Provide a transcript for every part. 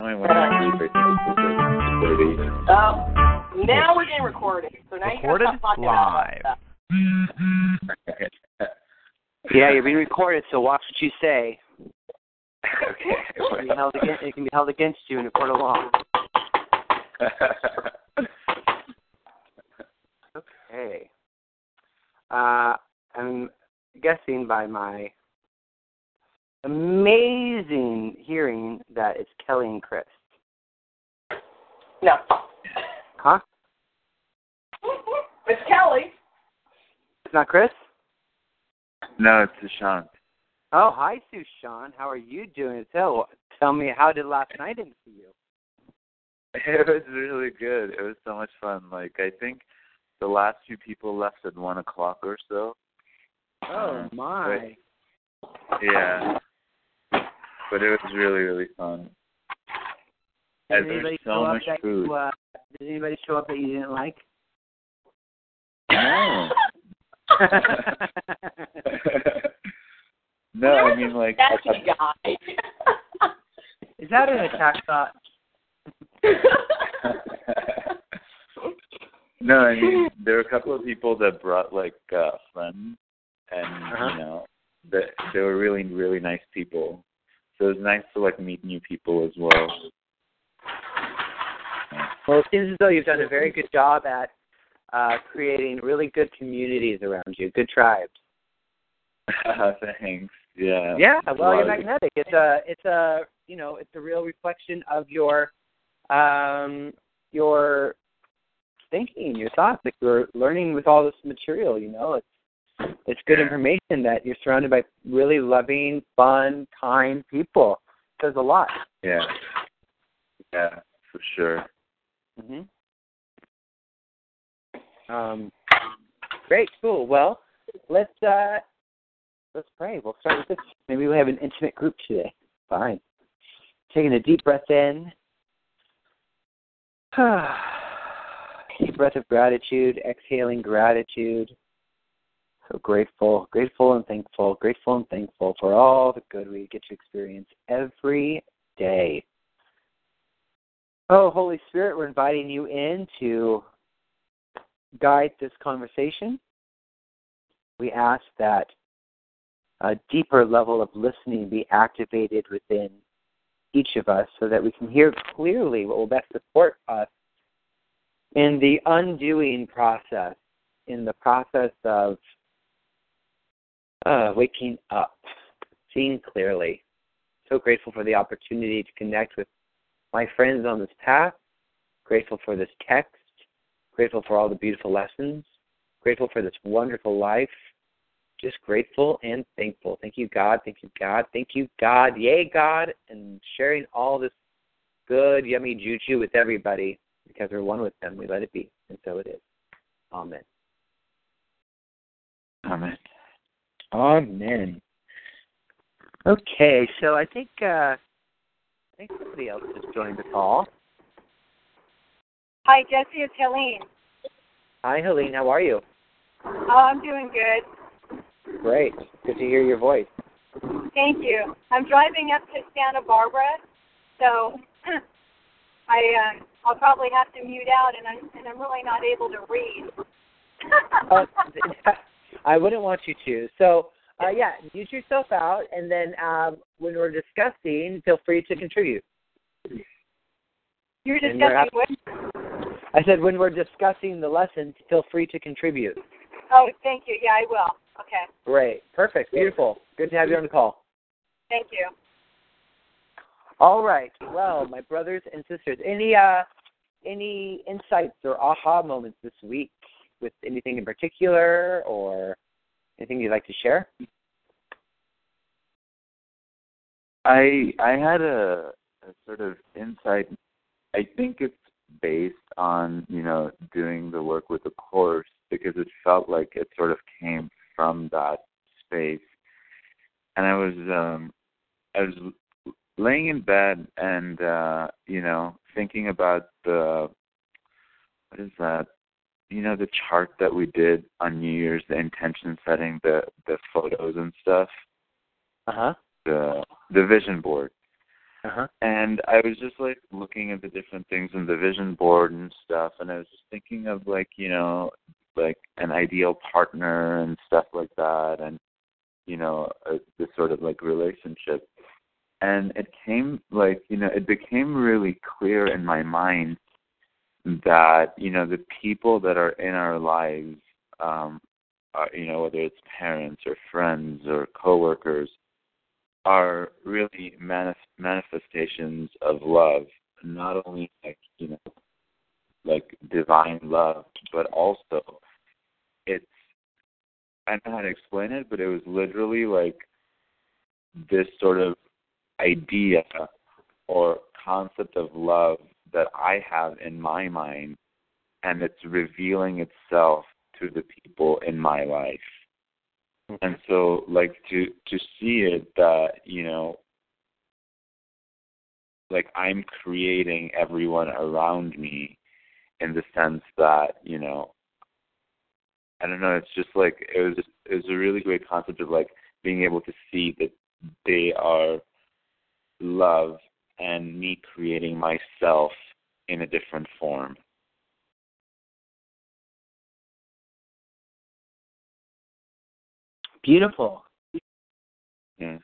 I mean, we're not really Um, now we're getting recorded. So now Recorded you can stop talking about live. Yeah, you're being recorded, so watch what you say. okay. It can be held against, it can be held against you in a court of law. Okay. Uh, I'm guessing by my amazing hearing that it's Kelly and Chris. No. Huh? It's Kelly. It's not Chris? no, it's Deshaun. Oh, hi, Sue Sean. How are you doing? Tell, tell me, how did last night end for you? It was really good. It was so much fun. Like I think the last few people left at one o'clock or so. Oh, Um, my. but- yeah. But it was really, really fun. Did And anybody there's show so up much that food. You, uh, did anybody show up that you didn't like? No. no, I mean like That's the guy. Is that an attack thought? no, I mean there were a couple of people that brought like uh friends and Uh-huh. you know that they were really, really nice people. So it was nice to like meet new people as well. Well, it seems as though you've done a very good job at uh, creating really good communities around you, good tribes. Thanks. Yeah. Yeah, well, you're magnetic. It's a, it's a, you know, it's a real reflection of your, um, your thinking, your thoughts. Like you're learning with all this material. You know, it's, it's good information that you're surrounded by really loving, fun, kind people. It says a lot. Yeah. Yeah, for sure. hmm Um, great, cool. Well, let's uh, let's pray. We'll start with this. Maybe we have an intimate group today. Fine. Taking a deep breath in. deep breath of gratitude. Exhaling gratitude. So grateful, grateful and thankful, grateful and thankful for all the good we get to experience every day. Oh, Holy Spirit, we're inviting you in to guide this conversation. We ask that a deeper level of listening be activated within each of us so that we can hear clearly what will best support us in the undoing process, in the process of uh, waking up, seeing clearly. So grateful for the opportunity to connect with my friends on this path. Grateful for this text. Grateful for all the beautiful lessons. Grateful for this wonderful life. Just grateful and thankful. Thank you, God. Thank you, God. Thank you, God. Yay, God. And sharing all this good, yummy juju with everybody because we're one with them. We let it be. And so it is. Amen. Amen. Amen. Okay, so I think uh I think somebody else has joined the call. Hi, Jesse. It's Helene. Hi, Helene. How are you? Oh, I'm doing good. Great. Good to hear your voice. Thank you. I'm driving up to Santa Barbara, so I uh, I'll probably have to mute out, and I'm and I'm really not able to read. Uh, I wouldn't want you to. So, uh, yeah, mute yourself out, and then um, when we're discussing, feel free to contribute. You're discussing what? I said when we're discussing the lessons, feel free to contribute. Oh, thank you. Yeah, I will. Okay. Great. Perfect. Beautiful. Good to have you on the call. Thank you. All right. Well, my brothers and sisters, any uh any insights or aha moments this week with anything in particular or anything you'd like to share? I I had a, a sort of insight. I think it's based on you know doing the work with the course because it felt like it sort of came from that space, and I was um I was laying in bed and uh you know thinking about the what is that you know the chart that we did on New Year's, the intention setting, the the photos and stuff. Uh huh. The the vision board. Uh-huh. And I was just like looking at the different things in the vision board and stuff, and I was just thinking of like you know like an ideal partner and stuff like that, and you know a, this sort of like relationship. And it came like you know it became really clear in my mind that you know the people that are in our lives, um, are, you know whether it's parents or friends or coworkers are really manif- manifestations of love, not only like you know, like divine love, but also it's I don't know how to explain it, but it was literally like this sort of idea or concept of love that I have in my mind, and it's revealing itself to the people in my life. Mm-hmm. And so like to to see it that you know like i'm creating everyone around me in the sense that you know i don't know it's just like it was just, it was a really great concept of like being able to see that they are love and me creating myself in a different form Beautiful. yeah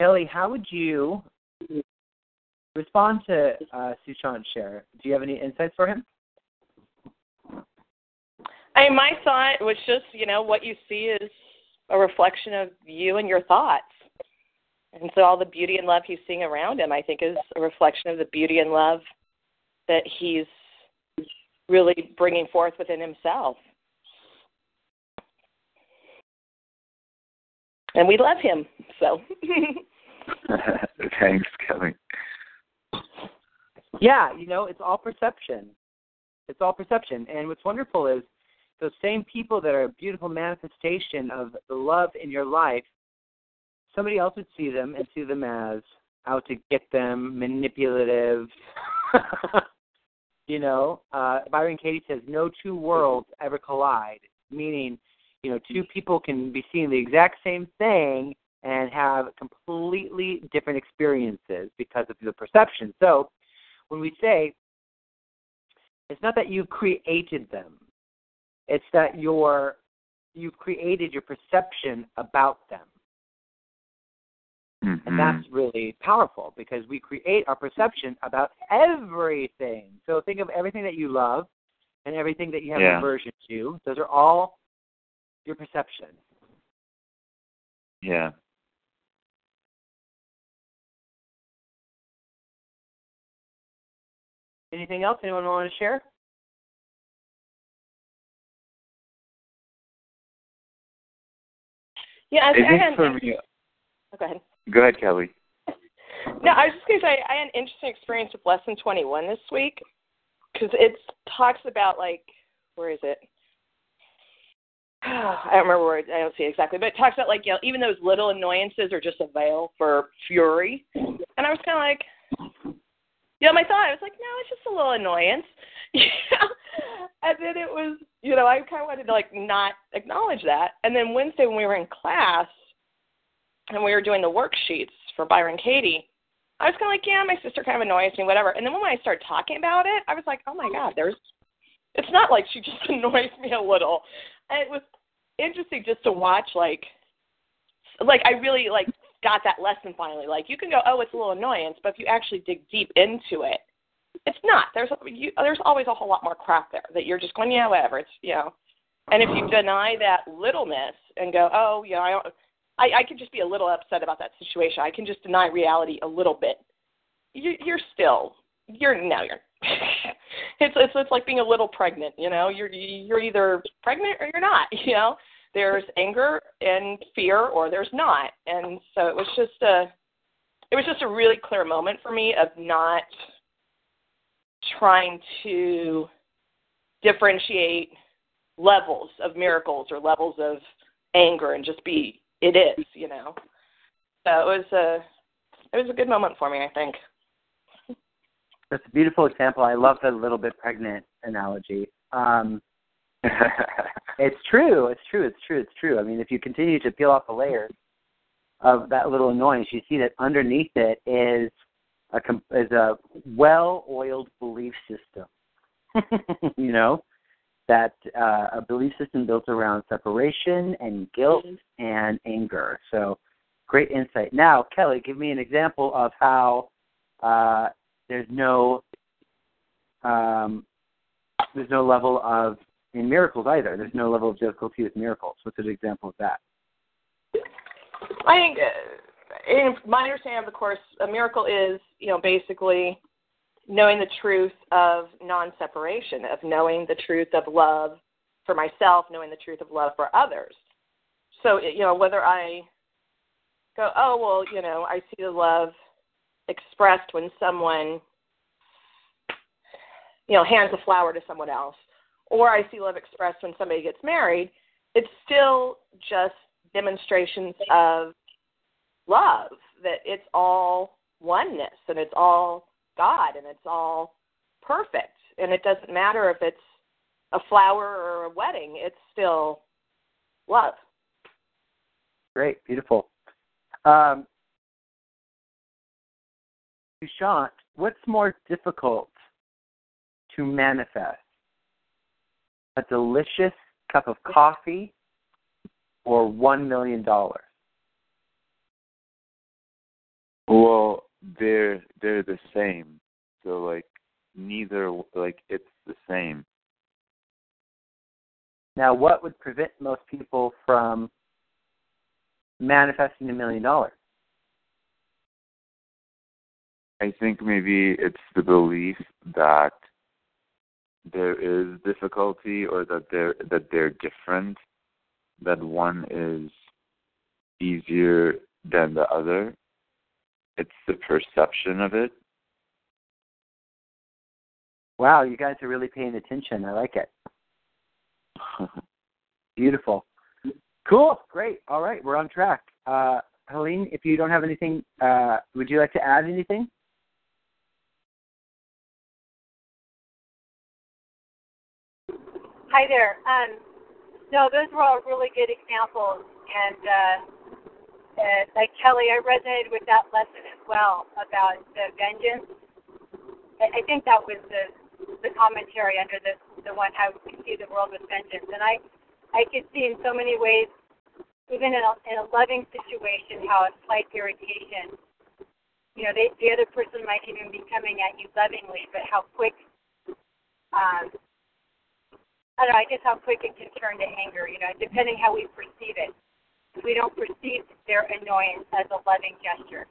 Kelly, how would you respond to uh, Sushant's share? Do you have any insights for him? I mean, my thought was just, you know, what you see is a reflection of you and your thoughts. And so all the beauty and love he's seeing around him, I think, is a reflection of the beauty and love that he's really bringing forth within himself. And we love him, so. thanks kelly Yeah, you know, it's all perception. It's all perception. And what's wonderful is those same people that are a beautiful manifestation of the love in your life, somebody else would see them and see them as out to get them, manipulative. you know, uh, Byron Katie says no two worlds ever collide, meaning, you know, two people can be seeing the exact same thing and have completely different experiences because of the perception. So when we say it's not that you created them, it's that you're you've created your perception about them. Mm-hmm. And that's really powerful because we create our perception about everything. So think of everything that you love and everything that you have Yeah. aversion to. Those are all your perception. yeah Anything else anyone want to share? yeah, I, I I think had, for me oh, go ahead. Go ahead kelly. No, I was just going to say I had an interesting experience with Lesson 21 this week because it talks about like where is it? I don't remember where I don't see it exactly, but it talks about like you know even those little annoyances are just a veil for fury, and I was kind of like, you know, my thought I was like, no, it's just a little annoyance, and then it was you know I kind of wanted to like not acknowledge that, and then Wednesday when we were in class and we were doing the worksheets for Byron Katie, I was kind of like, yeah, my sister kind of annoys me, whatever. And then when I started talking about it, I was like, oh my god, there's. It's not like she just annoys me a little. And it was interesting just to watch, like, like I really like got that lesson finally. Like you can go, oh, it's a little annoyance, but if you actually dig deep into it, it's not. There's you, there's always a whole lot more crap there that you're just going, yeah, whatever. It's you know. And if you deny that littleness and go, oh, yeah, I don't, I, I could just be a little upset about that situation. I can just deny reality a little bit. You, you're still, you're no, you're. it's it's it's like being a little pregnant. You know, you're you're either pregnant or you're not. You know, there's anger and fear, or there's not. And so it was just a, it was just a really clear moment for me of not trying to differentiate levels of miracles or levels of anger and just be it is, you know. So it was a it was a good moment for me, I think. That's a beautiful example. I love the little bit pregnant analogy. Um, it's true. It's true. It's true. It's true. I mean, if you continue to peel off the layers of that little annoyance, you see that underneath it is a is a well-oiled belief system. you know, that uh, a belief system built around separation and guilt and anger. So, great insight. Now, Kelly, give me an example of how uh, there's no um, there's no level of in miracles either. There's no level of difficulty with miracles. What's an example of that? I think, uh, in my understanding of the course, a miracle is you know basically knowing the truth of non-separation, of knowing the truth of love for myself, knowing the truth of love for others. So you know whether I go, oh well, you know, I see the love expressed when someone you know hands a flower to someone else or i see love expressed when somebody gets married it's still just demonstrations of love that it's all oneness and it's all god and it's all perfect and it doesn't matter if it's a flower or a wedding it's still love great beautiful um, Sushant, what's more difficult to manifest? A delicious cup of coffee or $1 million? Well, they're they're the same. So like neither like it's the same. Now, what would prevent most people from manifesting a million dollars? I think maybe it's the belief that there is difficulty or that they're that they're different, that one is easier than the other. It's the perception of it. Wow, you guys are really paying attention. I like it. Beautiful. Cool. Great. All right, we're on track. Uh, Helene, if you don't have anything, uh, would you like to add anything? Hi there. Um, no, those were all really good examples, and uh, uh, like Kelly, I resonated with that lesson as well about the vengeance. I, I think that was the the commentary under the the one how we see the world with vengeance, and I I could see in so many ways, even in a, in a loving situation, how a slight irritation, you know, they, the other person might even be coming at you lovingly, but how quick um, I don't know, I guess how quick it can turn to anger, you know, depending how we perceive it. We don't perceive their annoyance as a loving gesture.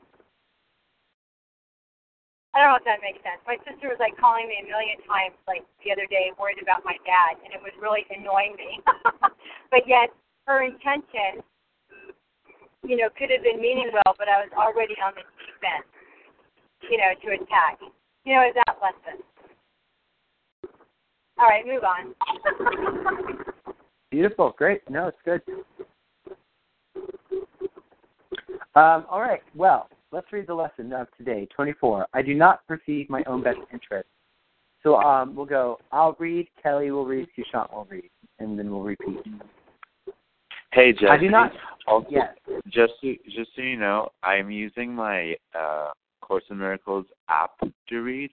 I don't know if that makes sense. My sister was like calling me a million times like the other day, worried about my dad, and it was really annoying me. but yet her intention, you know, could have been meaning well, but I was already on the defense, you know, to attack. You know, is that lesson. All right, move on. Beautiful, great. No, it's good. Um, all right, well, let's read the lesson of today, 24. I do not perceive my own best interest. So um, we'll go, I'll read, Kelly will read, Sushant will read, and then we'll repeat. Hey, Jesse. I do not. Also, yes. Just so, just so you know, I'm using my uh, Course in Miracles app to read.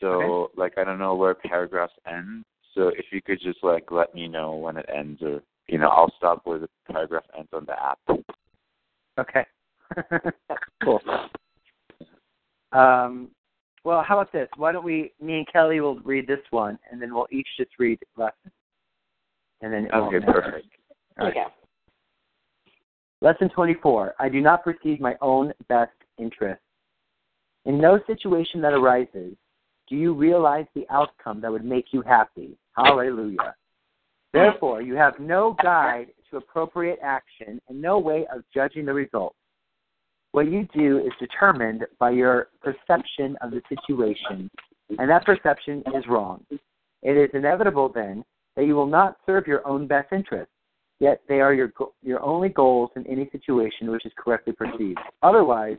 So okay. like I don't know where paragraphs end. So if you could just like let me know when it ends, or you know I'll stop where the paragraph ends on the app. Okay. cool. Um, well, how about this? Why don't we, me and Kelly will read this one, and then we'll each just read lesson, and then okay, perfect. Right. Okay. Lesson 24. I do not perceive my own best interest. In no situation that arises, do you realize the outcome that would make you happy? Hallelujah. Therefore, you have no guide to appropriate action and no way of judging the results. What you do is determined by your perception of the situation and that perception is wrong. It is inevitable then that you will not serve your own best interests, yet they are your your only goals in any situation which is correctly perceived. Otherwise,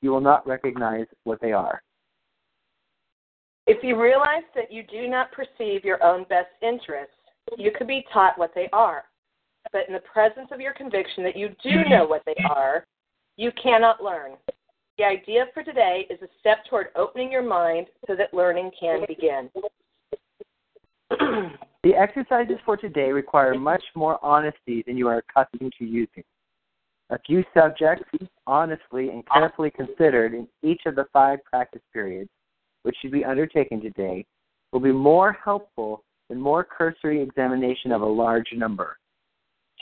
you will not recognize what they are. If you realize that you do not perceive your own best interests, you could be taught what they are. But in the presence of your conviction that you do know what they are, you cannot learn. The idea for today is a step toward opening your mind so that learning can begin. the exercises for today require much more honesty than you are accustomed to using. A few subjects, honestly and carefully considered in each of the five practice periods, which should be undertaken today, will be more helpful than more cursory examination of a large number.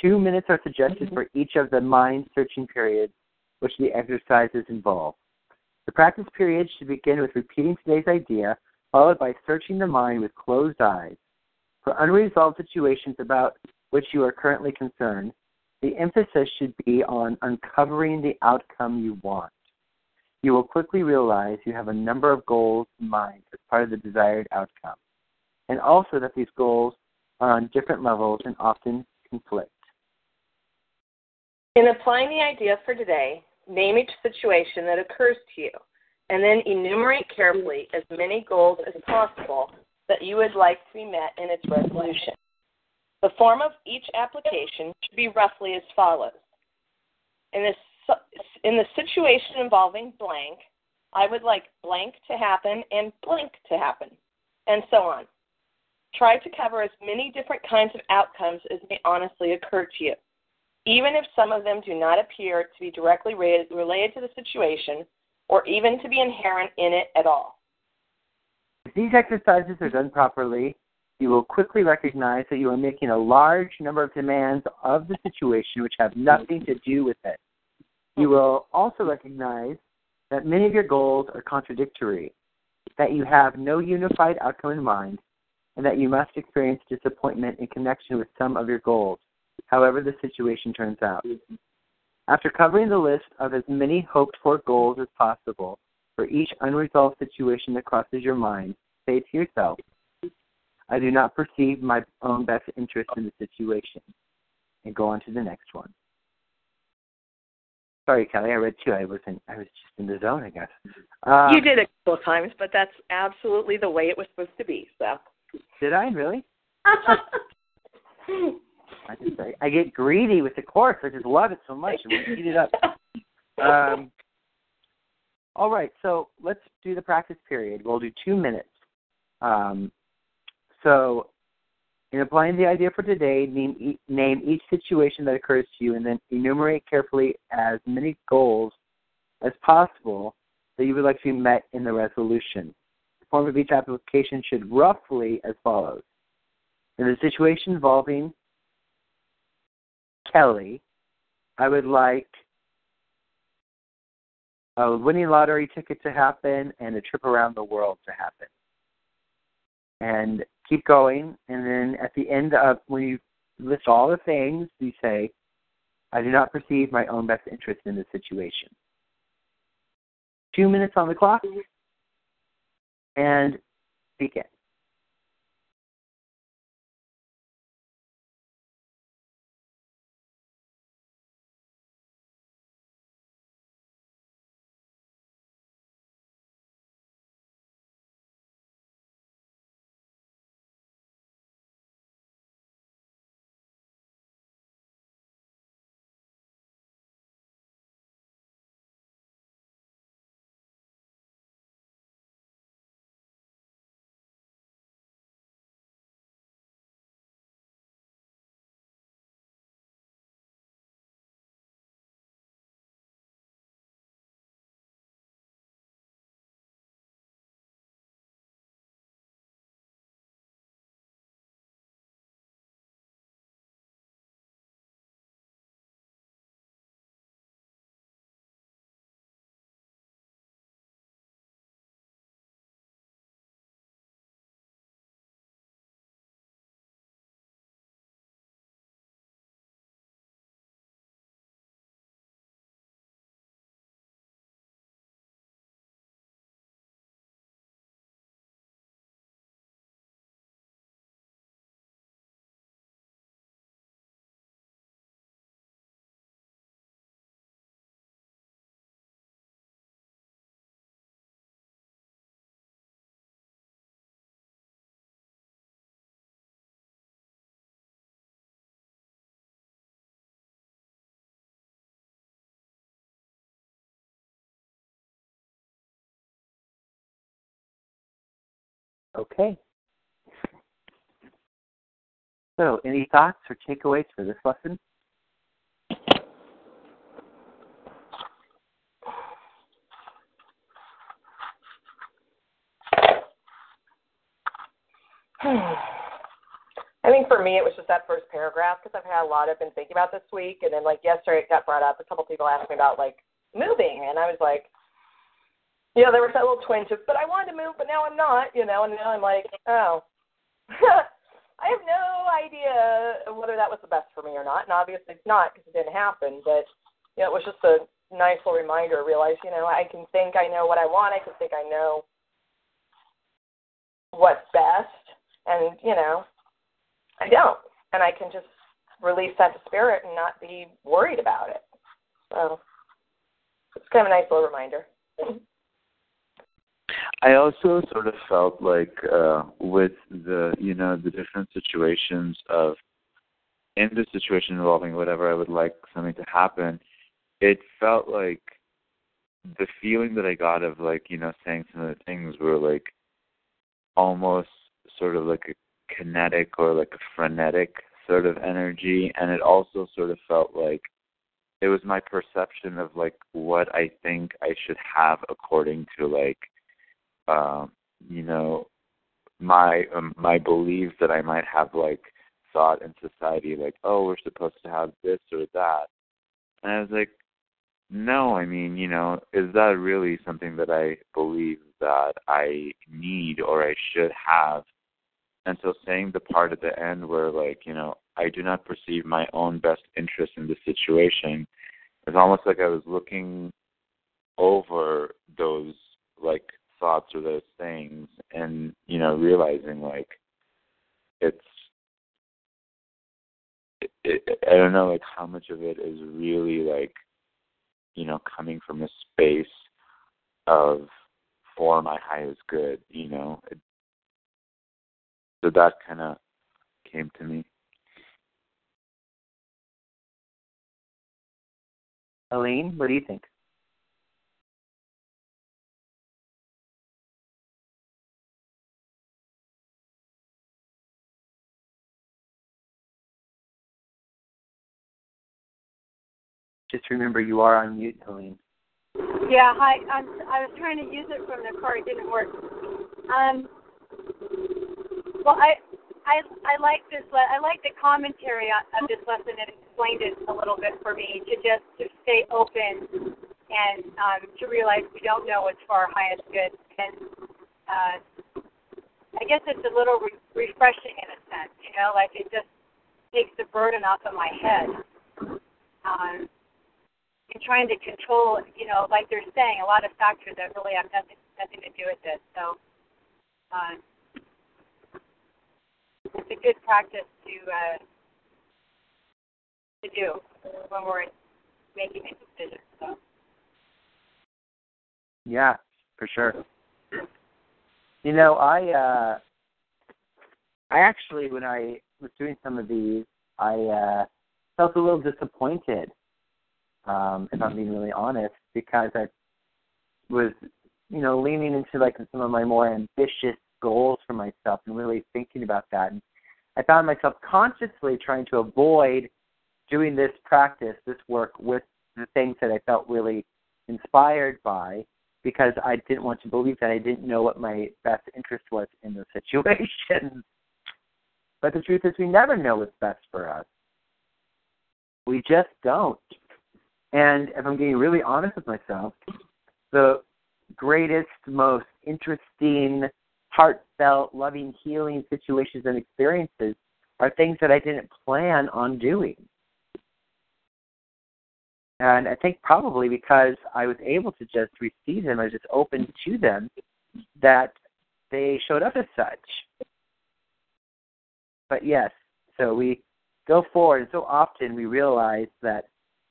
Two minutes are suggested mm-hmm. for each of the mind searching periods which the exercises involve. The practice period should begin with repeating today's idea, followed by searching the mind with closed eyes. For unresolved situations about which you are currently concerned, the emphasis should be on uncovering the outcome you want. You will quickly realize you have a number of goals in mind as part of the desired outcome, and also that these goals are on different levels and often conflict. In applying the idea for today, name each situation that occurs to you, and then enumerate carefully as many goals as possible that you would like to be met in its resolution. The form of each application should be roughly as follows. In, this, in the situation involving blank, I would like blank to happen and blank to happen, and so on. Try to cover as many different kinds of outcomes as may honestly occur to you. Even if some of them do not appear to be directly related to the situation or even to be inherent in it at all. If these exercises are done properly, you will quickly recognize that you are making a large number of demands of the situation which have nothing to do with it. You will also recognize that many of your goals are contradictory, that you have no unified outcome in mind, and that you must experience disappointment in connection with some of your goals, however the situation turns out. After covering the list of as many hoped for goals as possible for each unresolved situation that crosses your mind, say to yourself, I do not perceive my own best interest in the situation. And go on to the next one. Sorry, Kelly, I read two. I wasn't. I was just in the zone, I guess. Uh, you did a couple of times, but that's absolutely the way it was supposed to be. So. Did I really? I just I, I get greedy with the course. I just love it so much. Going to eat it up. Um, all right, so let's do the practice period. We'll do two minutes. Um, so, in applying the idea for today, name, name each situation that occurs to you and then enumerate carefully as many goals as possible that you would like to be met in the resolution. Form of each application should roughly as follows. In the situation involving Kelly, I would like a winning lottery ticket to happen and a trip around the world to happen. And keep going, and then at the end of when you list all the things, you say, I do not perceive my own best interest in this situation. Two minutes on the clock, and begin. Okay. So, any thoughts or takeaways for this lesson? I think for me, it was just that first paragraph because I've had a lot I've been thinking about this week, and then like yesterday it got brought up. A couple people asked me about like moving, and I was like, know, there was that little twinge of, but I wanted to move, but now I'm not, you know, and now I'm like, oh, I have no idea whether that was the best for me or not, and obviously it's not because it didn't happen. But you know, it was just a nice little reminder. to Realize, you know, I can think I know what I want. I can think I know what's best, and you know, I don't. And I can just release that to spirit and not be worried about it. So it's kind of a nice little reminder. I also sort of felt like uh with the you know the different situations of in the situation involving whatever I would like something to happen, it felt like the feeling that I got of like you know saying some of the things were like almost sort of like a kinetic or like a frenetic sort of energy. And it also sort of felt like it was my perception of like what I think I should have according to like um you know my um, my belief that I might have like thought in society like oh we're supposed to have this or that. And I was like no I mean you know is that really something that I believe that I need or I should have? And so saying the part at the end where like, you know, I do not perceive my own best interest in the situation, it's almost like I was looking over those like thoughts or those things and, you know, realizing like it's it, it, I don't know like how much of it is really like you know coming from a space of for my highest good you know it, so that kind of came to me. Aline, what do you think? Just remember you are on mute, Aline. Yeah, hi. I'm, I was trying to use it from the car. It didn't work. Um, well, I I I like this. Le- I like the commentary of this lesson. It explained it a little bit for me to just to stay open and um, to realize we don't know what's for our highest good. And uh, I guess it's a little re- refreshing in a sense, you know, like it just takes the burden off of my head. Um, and trying to control, you know, like they're saying, a lot of factors that really have nothing nothing to do with this. So. Uh, it's a good practice to uh, to do when we're making a decision. So. Yeah, for sure. You know, I uh I actually when I was doing some of these, I uh felt a little disappointed, um, if I'm being really honest, because I was, you know, leaning into like some of my more ambitious goals for myself and really thinking about that. And I found myself consciously trying to avoid doing this practice, this work with the things that I felt really inspired by because I didn't want to believe that I didn't know what my best interest was in those situations. But the truth is, we never know what's best for us. We just don't. And if I'm getting really honest with myself, the greatest, most interesting, heartfelt, loving, healing situations and experiences are things that I didn't plan on doing. And I think probably because I was able to just receive them, I was just open to them, that they showed up as such. But yes, so we go forward, and so often we realize that,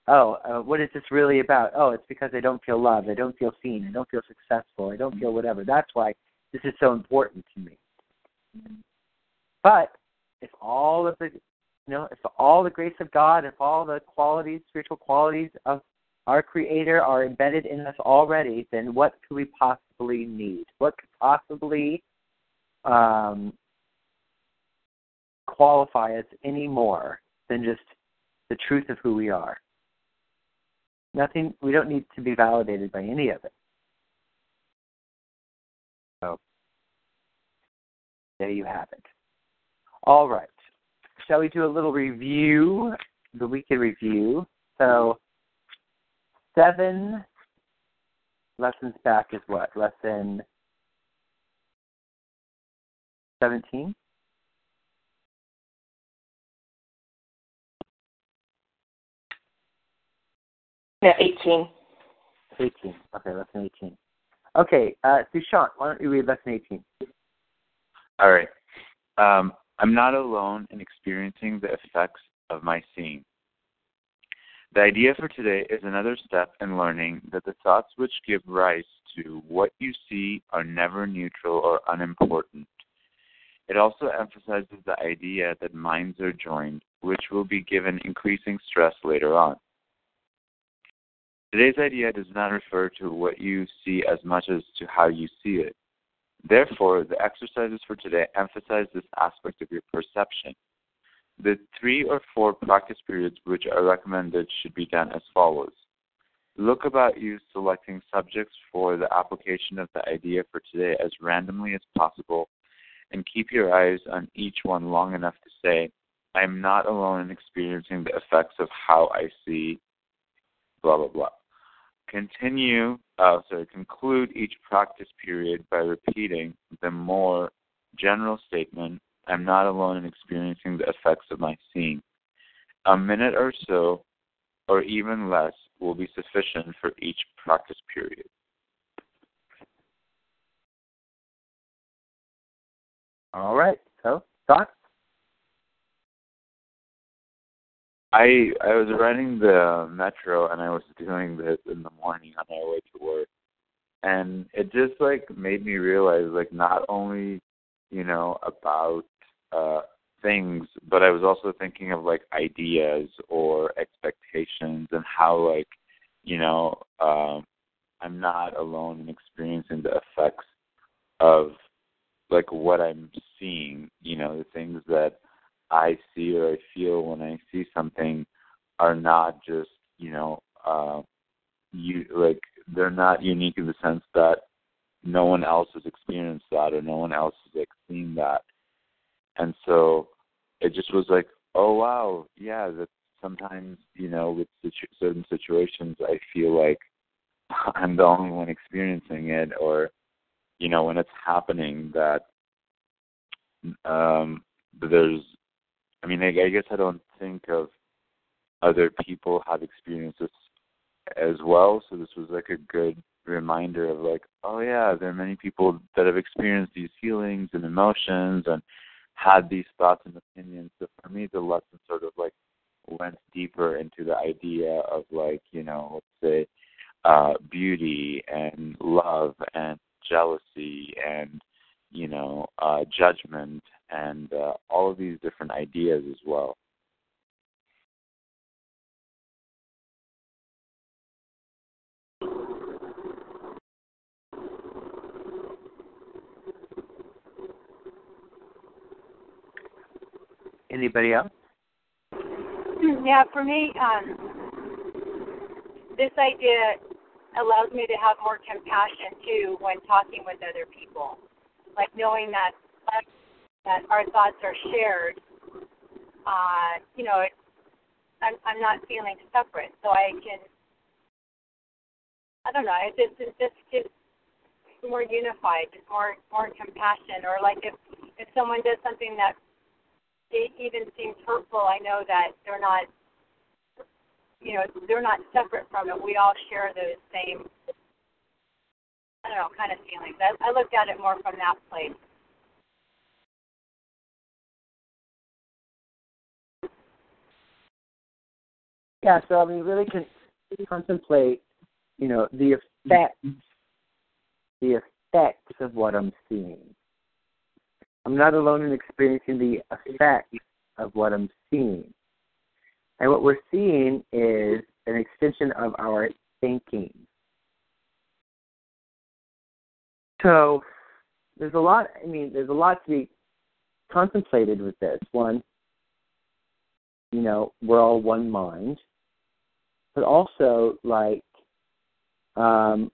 oh, uh, what is this really about? Oh, it's because I don't feel loved, I don't feel seen, I don't feel successful, I don't feel whatever. That's why this is so important to me. But if all of the you know, if all the grace of God, if all the qualities, spiritual qualities of our Creator are embedded in us already, then what could we possibly need? What could possibly um, qualify us any more than just the truth of who we are. Nothing. We don't need to be validated by any of it. So there you have it. All right. Shall we do a little review? The weekend review. So seven lessons back is what lesson. 17? No, 18. 18. Okay, lesson 18. Okay, uh, Sushant, why don't you read lesson 18? All right. Um, I'm not alone in experiencing the effects of my seeing. The idea for today is another step in learning that the thoughts which give rise to what you see are never neutral or unimportant. It also emphasizes the idea that minds are joined, which will be given increasing stress later on. Today's idea does not refer to what you see as much as to how you see it. Therefore, the exercises for today emphasize this aspect of your perception. The three or four practice periods which are recommended should be done as follows. Look about you selecting subjects for the application of the idea for today as randomly as possible and keep your eyes on each one long enough to say, I am not alone in experiencing the effects of how I see, blah, blah, blah. Continue, uh, sorry, conclude each practice period by repeating the more general statement, I'm not alone in experiencing the effects of my seeing. A minute or so, or even less, will be sufficient for each practice period. All right. So, thoughts? I I was riding the metro and I was doing this in the morning on my way to work, and it just like made me realize like not only you know about uh things, but I was also thinking of like ideas or expectations and how like you know um I'm not alone in experiencing the effects of like what I'm seeing, you know, the things that I see or I feel when I see something are not just you know uh, you like they're not unique in the sense that no one else has experienced that or no one else has like seen that, and so it just was like oh wow yeah that sometimes you know with situ- certain situations I feel like I'm the only one experiencing it or you know when it's happening that um there's I mean, I, I guess I don't think of other people have experienced this as well. So this was like a good reminder of like, oh yeah, there are many people that have experienced these feelings and emotions and had these thoughts and opinions. So for me, the lesson sort of like went deeper into the idea of like, you know, let's say, uh, beauty and love and jealousy and you know, uh, judgment and uh, all of these different ideas as well. Anybody else? Yeah, for me, um, this idea allows me to have more compassion too when talking with other people like knowing that that our thoughts are shared. Uh, you know, I'm I'm not feeling separate, so I can. I don't know. It just it just gets more unified, just more more compassion. Or like if if someone does something that it even seems hurtful, I know that they're not. You know, they're not separate from it. We all share those same I don't know, kind of feelings. I, I looked at it more from that place. Yeah, so I mean, really can contemplate, you know, the effects, the effects of what I'm seeing. I'm not alone in experiencing the effects of what I'm seeing. And what we're seeing is an extension of our thinking. So there's a lot. I mean, there's a lot to be contemplated with this. One, you know, we're all one mind, but also like, um,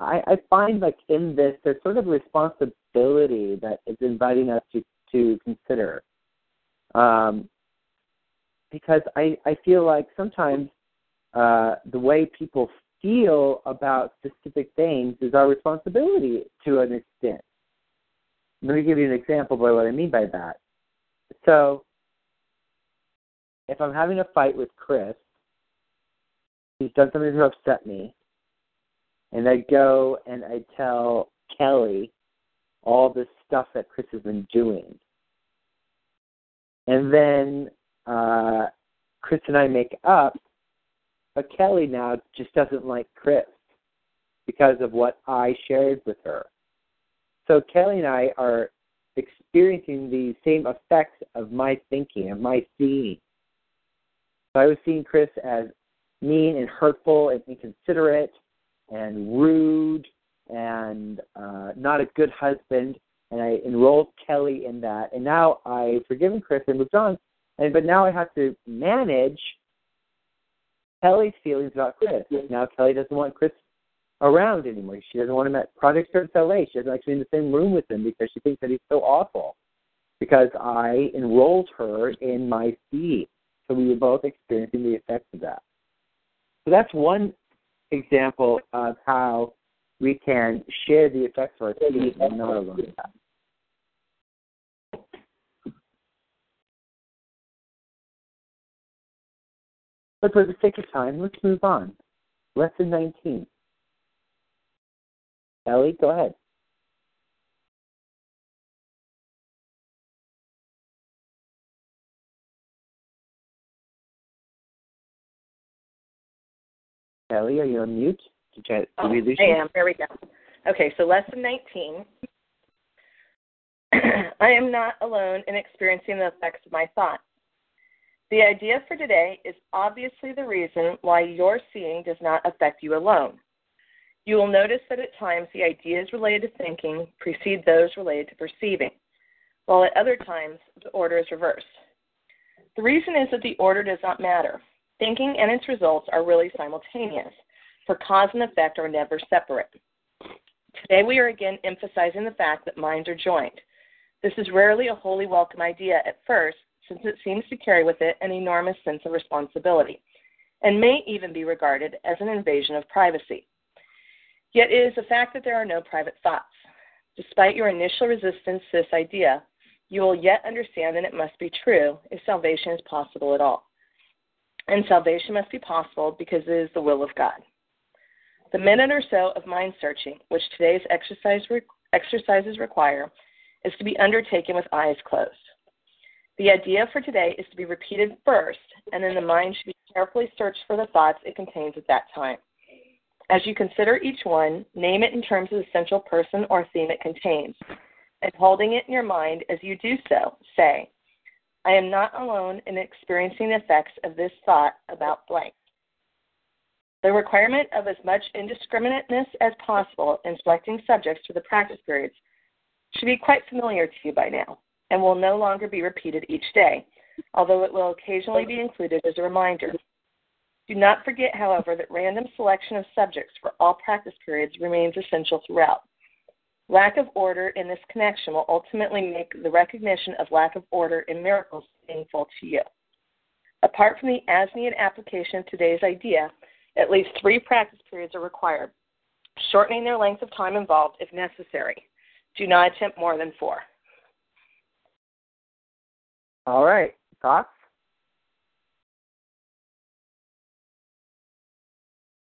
I, I find like in this, there's sort of responsibility that is inviting us to to consider. Um, because I, I feel like sometimes uh, the way people feel about specific things is our responsibility to an extent. Let me give you an example by what I mean by that. So, if I'm having a fight with Chris, he's done something to upset me, and I go and I tell Kelly all the stuff that Chris has been doing. And then uh, Chris and I make up, but Kelly now just doesn't like Chris because of what I shared with her. So Kelly and I are experiencing the same effects of my thinking and my seeing. So I was seeing Chris as mean and hurtful and inconsiderate and rude and uh, not a good husband. And I enrolled Kelly in that. And now I've forgiven Chris and moved on. And but now I have to manage Kelly's feelings about Chris. Now Kelly doesn't want Chris around anymore. She doesn't want him at Project Search LA. She doesn't like actually in the same room with him because she thinks that he's so awful. Because I enrolled her in my seed. So we were both experiencing the effects of that. So that's one example of how we can share the effects of our seed and not alone But for the sake of time, let's move on. Lesson 19. Ellie, go ahead. Ellie, are you on mute? Did, you, did oh, we lose I am. There we go. Okay, so lesson 19. I am not alone in experiencing the effects of my thoughts. The idea for today is obviously the reason why your seeing does not affect you alone. You will notice that at times the ideas related to thinking precede those related to perceiving, while at other times the order is reversed. The reason is that the order does not matter. Thinking and its results are really simultaneous, for cause and effect are never separate. Today we are again emphasizing the fact that minds are joined. This is rarely a wholly welcome idea at first, since it seems to carry with it an enormous sense of responsibility, and may even be regarded as an invasion of privacy. Yet it is a fact that there are no private thoughts. Despite your initial resistance to this idea, you will yet understand that it must be true if salvation is possible at all. And salvation must be possible because it is the will of God. The minute or so of mind searching, which today's exercise re- exercises require, is to be undertaken with eyes closed. The idea for today is to be repeated first, and then the mind should be carefully searched for the thoughts it contains at that time. As you consider each one, name it in terms of the central person or theme it contains, and holding it in your mind as you do so, say, I am not alone in experiencing the effects of this thought about blank. The requirement of as much indiscriminateness as possible in selecting subjects for the practice periods should be quite familiar to you by now and will no longer be repeated each day, although it will occasionally be included as a reminder. Do not forget, however, that random selection of subjects for all practice periods remains essential throughout. Lack of order in this connection will ultimately make the recognition of lack of order in miracles painful to you. Apart from the as needed application of today's idea, at least three practice periods are required, shortening their length of time involved if necessary. Do not attempt more than four. All right. Thoughts?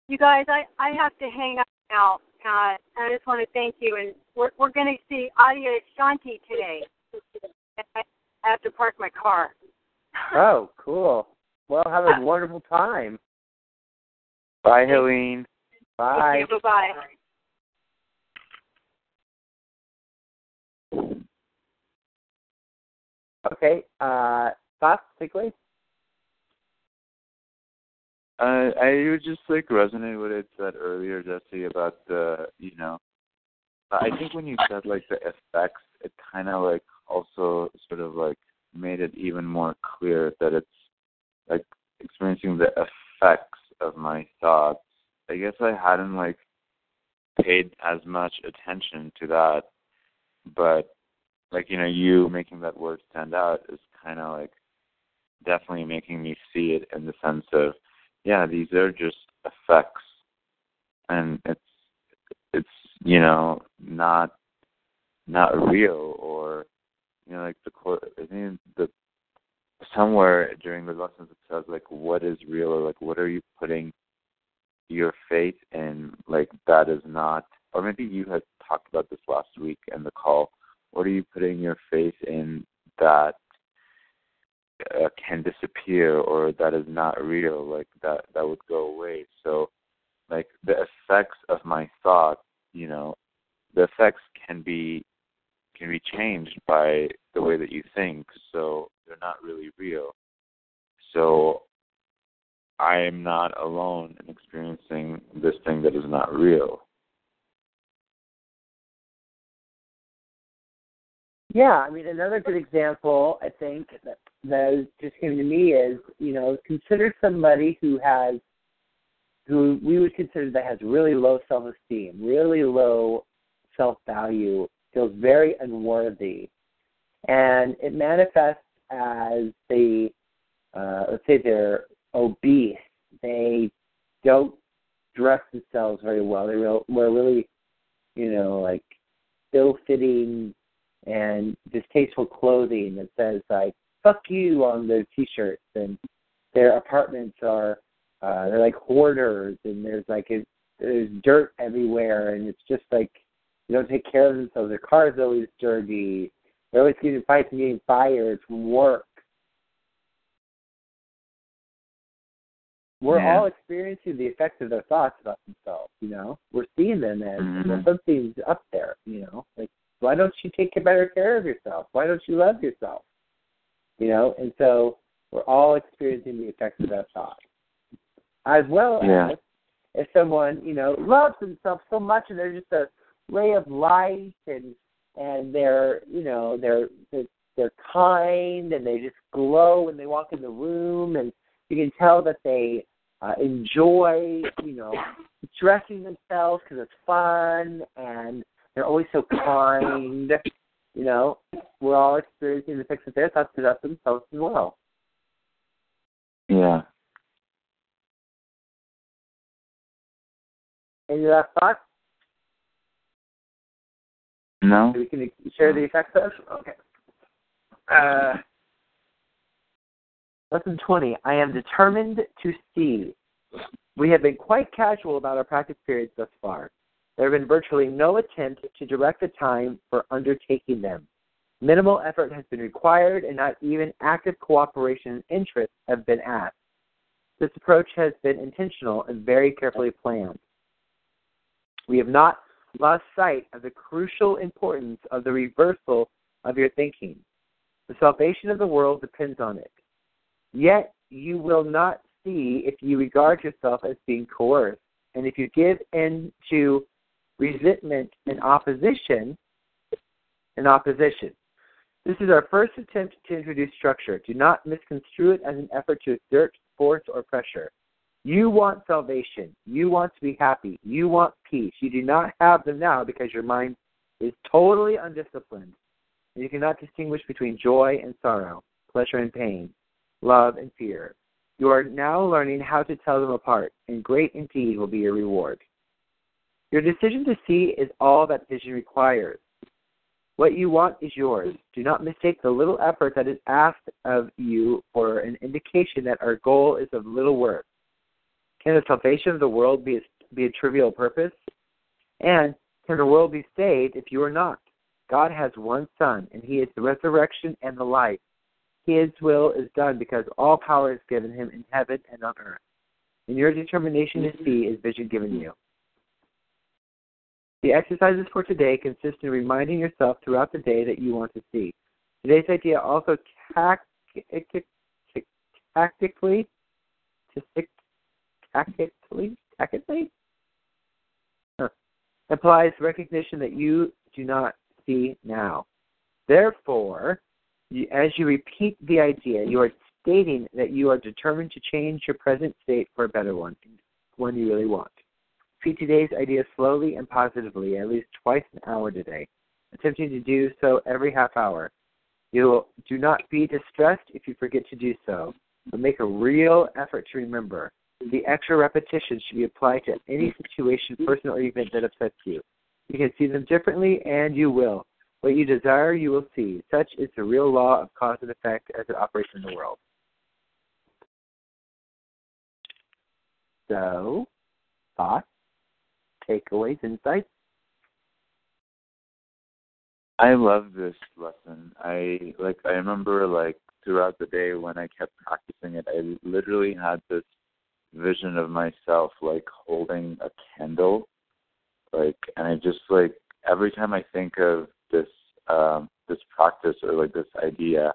You guys, I, I have to hang up now. Uh, I just want to thank you. And we're, we're going to see Adia Shanti today. I have to park my car. Oh, cool. Well, have a wonderful time. Bye, Helene. Bye. Okay, bye-bye. Okay. Uh, thoughts, takeaways? Uh, I would just like resonate with what it said earlier, Jesse, about the you know I think when you said like the effects, it kind of like also sort of like made it even more clear that it's like experiencing the effects of my thoughts. I guess I hadn't like paid as much attention to that, but like you know, you making that word stand out is kind of like definitely making me see it in the sense of yeah, these are just effects, and it's it's you know not not real or you know like the I think the somewhere during the lessons it says like what is real or like what are you putting your faith in? Like that is not or maybe you had talked about this last week in the call what are you putting your faith in that uh, can disappear or that is not real like that that would go away? So like the effects of my thought you know the effects can be can be changed by the way that you think so they're not really real. So i am not alone in experiencing this thing that is not real Yeah, I mean, another good example, I think, that, that just came to me is, you know, consider somebody who has, who we would consider that has really low self esteem, really low self value, feels very unworthy. And it manifests as the, uh, let's say they're obese, they don't dress themselves very well, they wear really, you know, like ill fitting and distasteful clothing that says like "fuck you" on their t-shirts, and their apartments are uh, they're like hoarders, and there's like a, there's dirt everywhere, and it's just like they don't take care of themselves. Their car's always dirty. They're always getting fights and getting fired from work. We're yeah. all experiencing the effects of their thoughts about themselves. You know, we're seeing them as mm-hmm. something's up there. You know, like why don't you take better care of yourself? Why don't you love yourself? You know, and so we're all experiencing the effects of that thought. As well yeah. as if someone, you know, loves themselves so much and they're just a ray of light and and they're you know, they're they're, they're kind and they just glow when they walk in the room and you can tell that they uh, enjoy, you know, dressing themselves because it's fun and they're always so kind. You know, we're all experiencing the effects of their thoughts to us themselves as well. Yeah. Any last thoughts? No. we can share the effects of? Okay. Uh, lesson 20. I am determined to see. We have been quite casual about our practice periods thus far. There have been virtually no attempt to direct the time for undertaking them. Minimal effort has been required, and not even active cooperation and interest have been asked. This approach has been intentional and very carefully planned. We have not lost sight of the crucial importance of the reversal of your thinking. The salvation of the world depends on it. Yet you will not see if you regard yourself as being coerced, and if you give in to resentment, and opposition. And opposition. This is our first attempt to introduce structure. Do not misconstrue it as an effort to exert force or pressure. You want salvation. You want to be happy. You want peace. You do not have them now because your mind is totally undisciplined. And you cannot distinguish between joy and sorrow, pleasure and pain, love and fear. You are now learning how to tell them apart, and great indeed will be your reward. Your decision to see is all that vision requires. What you want is yours. Do not mistake the little effort that is asked of you for an indication that our goal is of little worth. Can the salvation of the world be a, be a trivial purpose? And can the world be saved if you are not? God has one Son, and He is the resurrection and the life. His will is done because all power is given Him in heaven and on earth. And your determination to see is vision given you. The exercises for today consist in reminding yourself throughout the day that you want to see. Today's idea also tactically, tactically, tactically, huh. implies recognition that you do not see now. Therefore, as you repeat the idea, you are stating that you are determined to change your present state for a better one, one you really want. Repeat today's idea slowly and positively, at least twice an hour today, attempting to do so every half hour. You do not be distressed if you forget to do so, but make a real effort to remember. The extra repetition should be applied to any situation, person, or event that upsets you. You can see them differently, and you will. What you desire, you will see. Such is the real law of cause and effect as it operates in the world. So, thoughts, takeaways, insights? I love this lesson. I like I remember like throughout the day when I kept practicing it, I literally had this vision of myself like holding a candle like and I just like every time I think of this um this practice or like this idea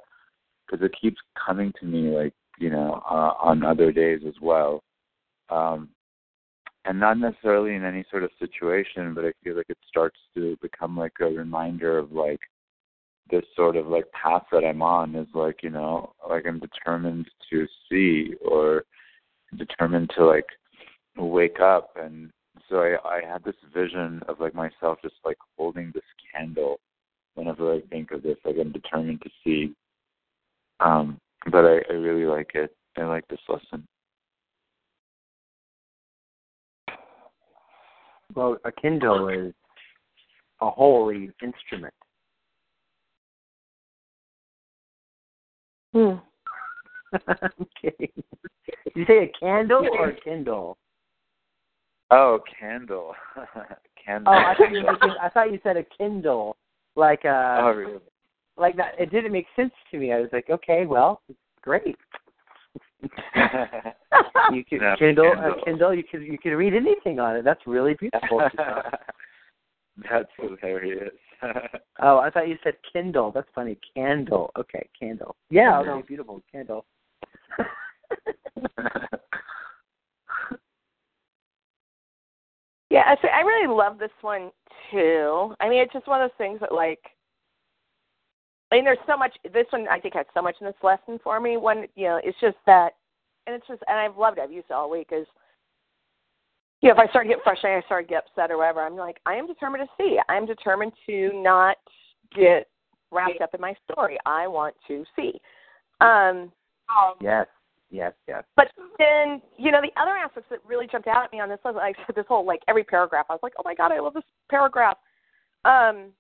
because it keeps coming to me like you know uh, on other days as well um and not necessarily in any sort of situation, but I feel like it starts to become like a reminder of like this sort of like path that I'm on is like, you know, like I'm determined to see or determined to like wake up and so I I had this vision of like myself just like holding this candle whenever I think of this, like I'm determined to see. Um but I, I really like it. I like this lesson. Well, a Kindle is a holy instrument. Hmm. I'm kidding. Did you say a candle or a Kindle? Oh, candle. candle. Oh, I thought you making, I thought you said a Kindle, like uh, Oh, really? like that. It didn't make sense to me. I was like, okay, well, great. you can No, Kindle, uh, Kindle. a Kindle. You can you can read anything on it. That's really beautiful. That's hilarious. oh, I thought you said Kindle. That's funny. Candle. Okay, candle. Yeah, okay, beautiful candle. Yeah, so I really love this one too. I mean, it's just one of those things that like I mean there's so much this one I think has so much in this lesson for me. One you know, it's just that and it's just and I've loved it, I've used it all week is you know, if I start to get frustrated, I start to get upset or whatever, I'm like, I am determined to see. I'm determined to not get wrapped up in my story. I want to see. Um yes, yes, yes. but then, you know, the other aspects that really jumped out at me on this was like this whole like every paragraph. I was like, oh my god, I love this paragraph. Um,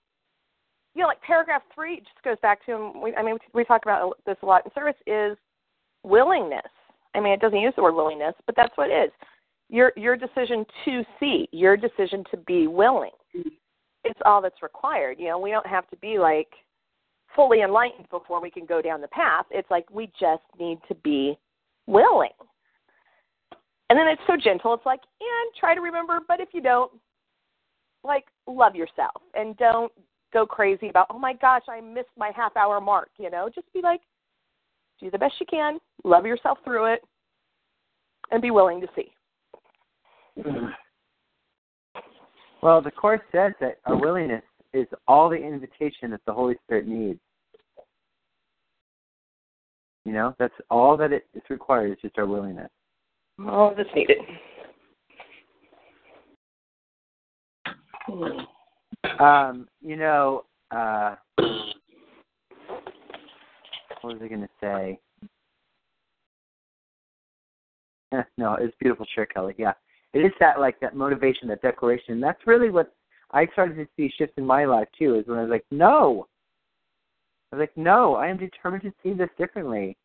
know, like paragraph three just goes back to. and We, I mean, we, we talk about this a lot in service is willingness. I mean, it doesn't use the word willingness, but that's what it is. Your your decision to see, your decision to be willing. It's all that's required. You know, we don't have to be like fully enlightened before we can go down the path. It's like we just need to be willing. And then it's so gentle. It's like, and try to remember, but if you don't, like, love yourself and don't go crazy about, oh my gosh, I missed my half hour mark. You know, just be like, do the best you can, love yourself through it, and be willing to see. Well, the course says that our willingness is all the invitation that the Holy Spirit needs. You know, that's all that it is required is just our willingness. All that's needed. Hmm. Um, you know, uh, what was I going to say? Eh, no, it's beautiful share, Kelly. Yeah, it is that like that motivation, that declaration. That's really what I started to see shift in my life too. Is when I was like, no, I was like, no, I am determined to see this differently.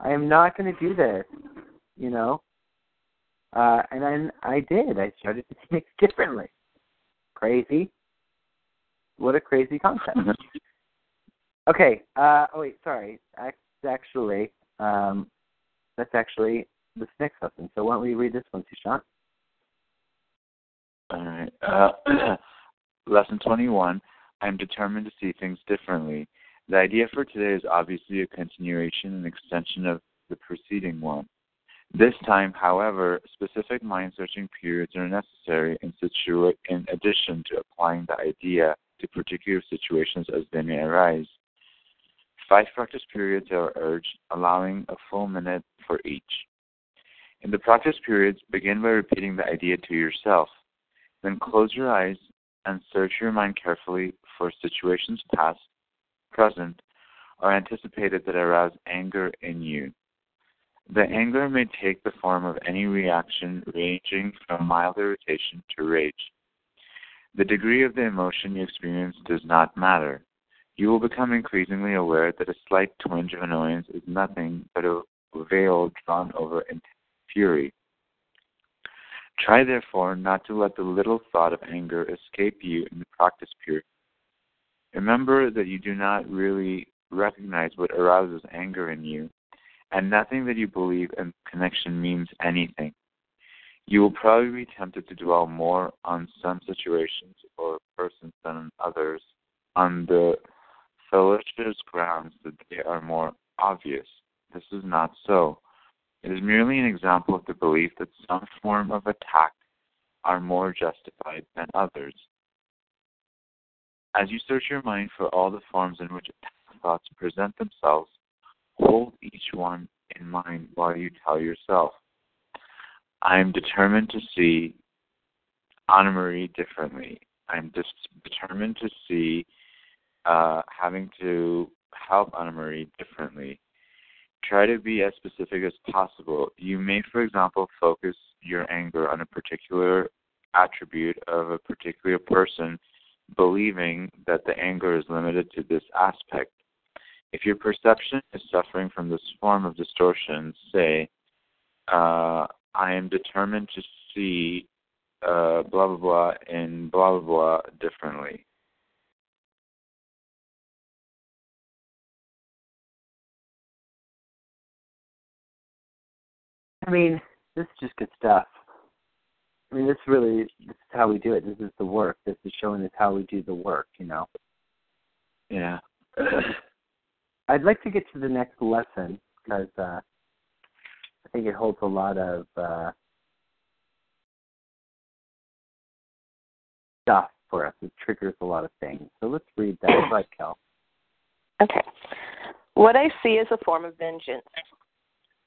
I am not going to do this. You know, uh, and then I did. I started to see things differently. Crazy. What a crazy concept. okay. Uh, oh wait, sorry. Actually um, that's actually this next lesson. So why don't we read this one, Sushant? All right. Uh, lesson 21. I'm determined to see things differently. The idea for today is obviously a continuation and extension of the preceding one. This time, however, specific mind searching periods are necessary in, situa- in addition to applying the idea to particular situations as they may arise. Five practice periods are urged, allowing a full minute for each. In the practice periods, begin by repeating the idea to yourself. Then close your eyes and search your mind carefully for situations past, present, or anticipated that arouse anger in you. The anger may take the form of any reaction ranging from mild irritation to rage. The degree of the emotion you experience does not matter. You will become increasingly aware that a slight twinge of annoyance is nothing but a veil drawn over intense fury. Try, therefore, not to let the little thought of anger escape you in the practice period. Remember that you do not really recognize what arouses anger in you, and nothing that you believe in connection means anything. You will probably be tempted to dwell more on some situations or persons than on others on the fallacious grounds that they are more obvious. This is not so. It is merely an example of the belief that some form of attack are more justified than others. As you search your mind for all the forms in which attack thoughts present themselves, hold each one in mind while you tell yourself, I am determined to see Anna Marie differently. I'm just determined to see uh, having to help Anna Marie differently. Try to be as specific as possible. You may, for example, focus your anger on a particular attribute of a particular person, believing that the anger is limited to this aspect. If your perception is suffering from this form of distortion, say, uh, I am determined to see uh, blah blah blah and blah blah blah differently. I mean, this is just good stuff. I mean, this really this is how we do it. This is the work. This is showing us how we do the work. You know. Yeah. I'd like to get to the next lesson because uh, I think it holds a lot of uh, stuff for us. It triggers a lot of things. So let's read that. Ahead, Kel. Okay. What I see is a form of vengeance.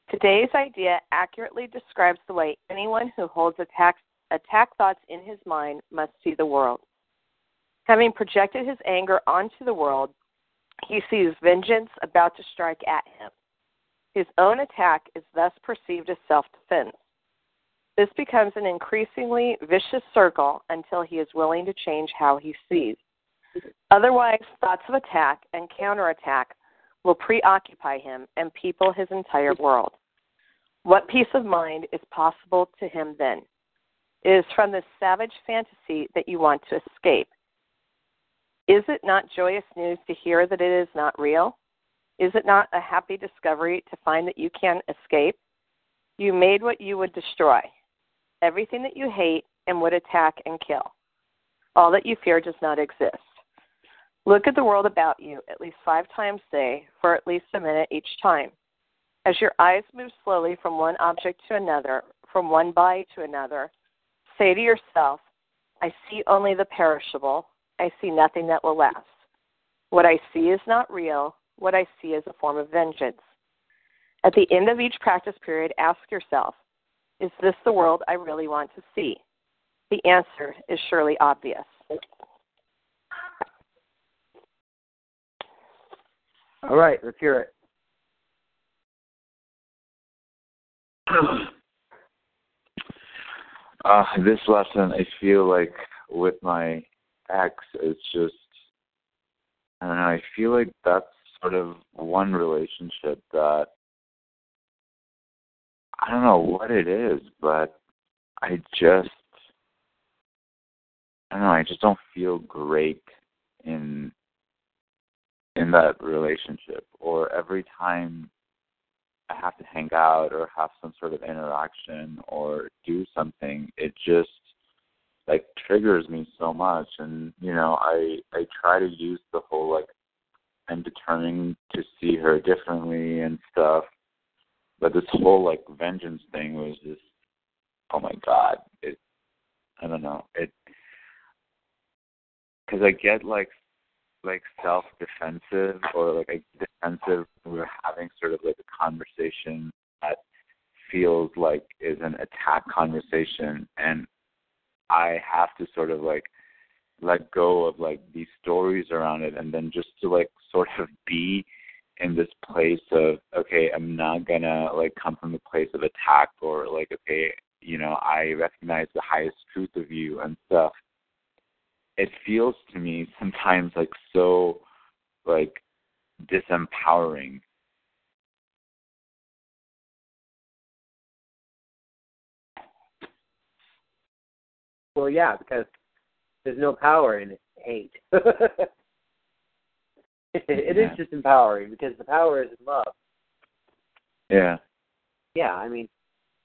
Today's idea accurately describes the way anyone who holds attack, attack thoughts in his mind must see the world. Having projected his anger onto the world, he sees vengeance about to strike at him. His own attack is thus perceived as self defense. This becomes an increasingly vicious circle until he is willing to change how he sees. Otherwise, thoughts of attack and counterattack will preoccupy him and people his entire world. What peace of mind is possible to him then? It is from this savage fantasy that you want to escape. Is it not joyous news to hear that it is not real? Is it not a happy discovery to find that you can escape? You made what you would destroy, everything that you hate and would attack and kill. All that you fear does not exist. Look at the world about you at least five times a day for at least a minute each time. As your eyes move slowly from one object to another, from one body to another, say to yourself, I see only the perishable. I see nothing that will last. What I see is not real. What I see is a form of vengeance. At the end of each practice period, ask yourself, is this the world I really want to see? The answer is surely obvious. All right, let's hear it. uh, this lesson, I feel like with my ex, it's just, I don't know, I feel like that's sort of one relationship that, I don't know what it is, but I just, I don't know, I just don't feel great in in that relationship. Or every time I have to hang out or have some sort of interaction or do something, it just like triggers me so much. And you know, I I try to use the whole like I'm determined to see her differently and stuff. but this whole like vengeance thing was just oh my god it i don't know it because i get like like self defensive or like a defensive we're having sort of like a conversation that feels like is an attack conversation and i have to sort of like let go of like these stories around it and then just to like sort of be in this place of okay i'm not gonna like come from a place of attack or like okay you know i recognize the highest truth of you and stuff. It feels to me sometimes like so like disempowering. Well yeah because there's no power in hate it, it yeah. is just empowering because the power is in love yeah yeah i mean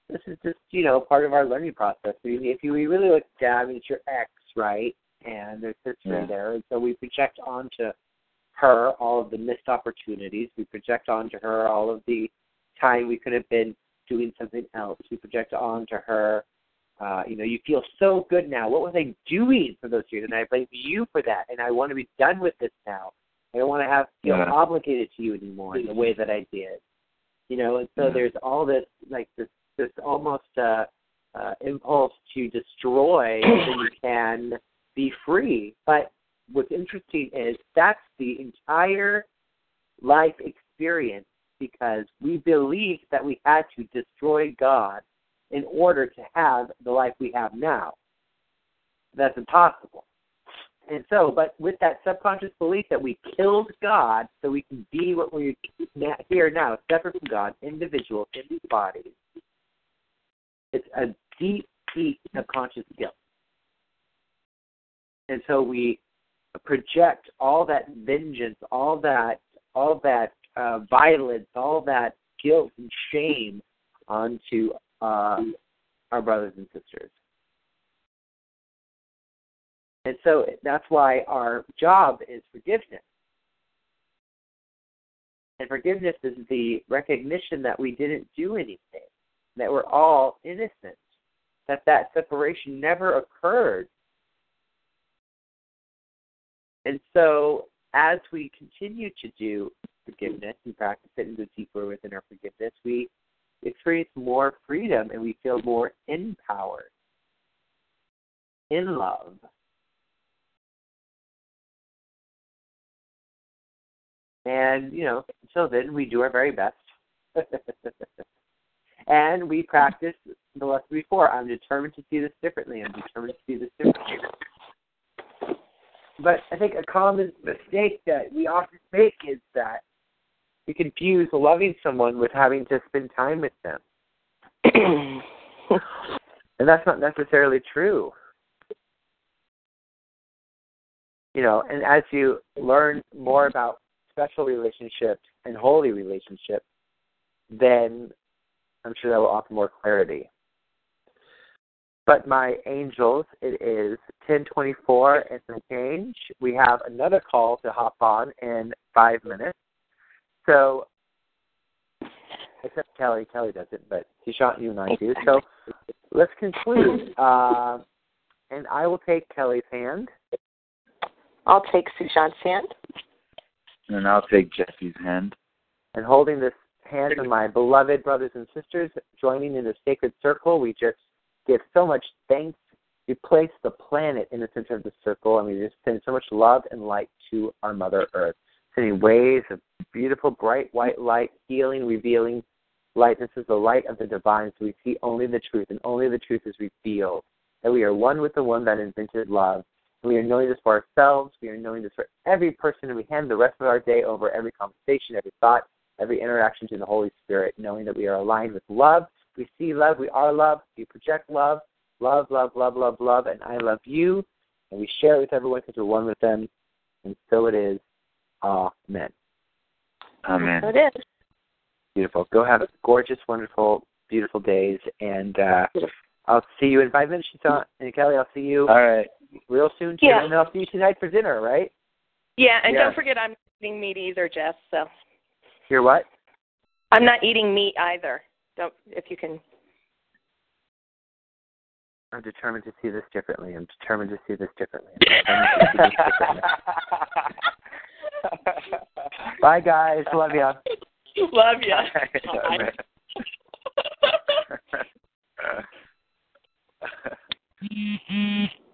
this is just you know part of our learning process I mean, if you really look at I mean it's your ex right and there's history Yeah. there. And so we project onto her all of the missed opportunities. We project onto her all of the time we could have been doing something else. We project onto her, uh, you know, you feel so good now. What was I doing for those years? And I blame you for that. And I want to be done with this now. I don't want to have feel Yeah. obligated to you anymore in the way that I did. You know, and so Yeah. there's all this like this this almost uh, uh, impulse to destroy so you can be free. But what's interesting is that's the entire life experience because we believed that we had to destroy God in order to have the life we have now. That's impossible. And so, but with that subconscious belief that we killed God so we can be what we're here now, separate from God, individuals in these bodies, it's a deep, deep subconscious guilt. And so we project all that vengeance, all that, all that uh, violence, all that guilt and shame onto uh, our brothers and sisters. And so that's why our job is forgiveness. And forgiveness is the recognition that we didn't do anything, that we're all innocent, that that separation never occurred. And so as we continue to do forgiveness and practice it and go deeper within our forgiveness, we experience more freedom and we feel more empowered in love. And, you know, until then, we do our very best. and we practice the lesson before. I'm determined to see this differently. I'm determined to see this differently. But I think a common mistake that we often make is that we confuse loving someone with having to spend time with them. and that's not necessarily true. You know, and as you learn more about special relationships and holy relationships, then I'm sure that will offer more clarity. But my angels, it is 1024 and some change. We have another call to hop on in five minutes. So, except Kelly, Kelly doesn't, but Sushant, you and I do. So let's conclude. Uh, and I will take Kelly's hand. I'll take Sushant's hand. And I'll take Jesse's hand. And holding this hand of my beloved brothers and sisters, joining in the sacred circle, we just give so much thanks. We place the planet in the center of the circle, and we just send so much love and light to our Mother Earth, sending waves of beautiful, bright white light, healing, revealing light. This is the light of the divine, so we see only the truth, and only the truth is revealed. That we are one with the one that invented love. And we are knowing this for ourselves. We are knowing this for every person, and we hand the rest of our day over every conversation, every thought, every interaction to the Holy Spirit, knowing that we are aligned with love. We see love, we are love, we project love, love, love, love, love, love, and I love you. And we share it with everyone because we're one with them. And so it is. Amen. Amen. So it is. Beautiful. Go have gorgeous, wonderful, beautiful days. And uh, I'll see you in five minutes, Sushant. And Kelly, I'll see you All right. real soon, too. Yeah. And I'll see you tonight for dinner, right? Yeah, and Yeah. don't forget I'm eating meat either, Jess. So Hear what? I'm not eating meat either. Don't if you can. I'm determined to see this differently. I'm determined to see this differently. Bye, guys. Love ya. Love ya. Bye. Bye. Bye.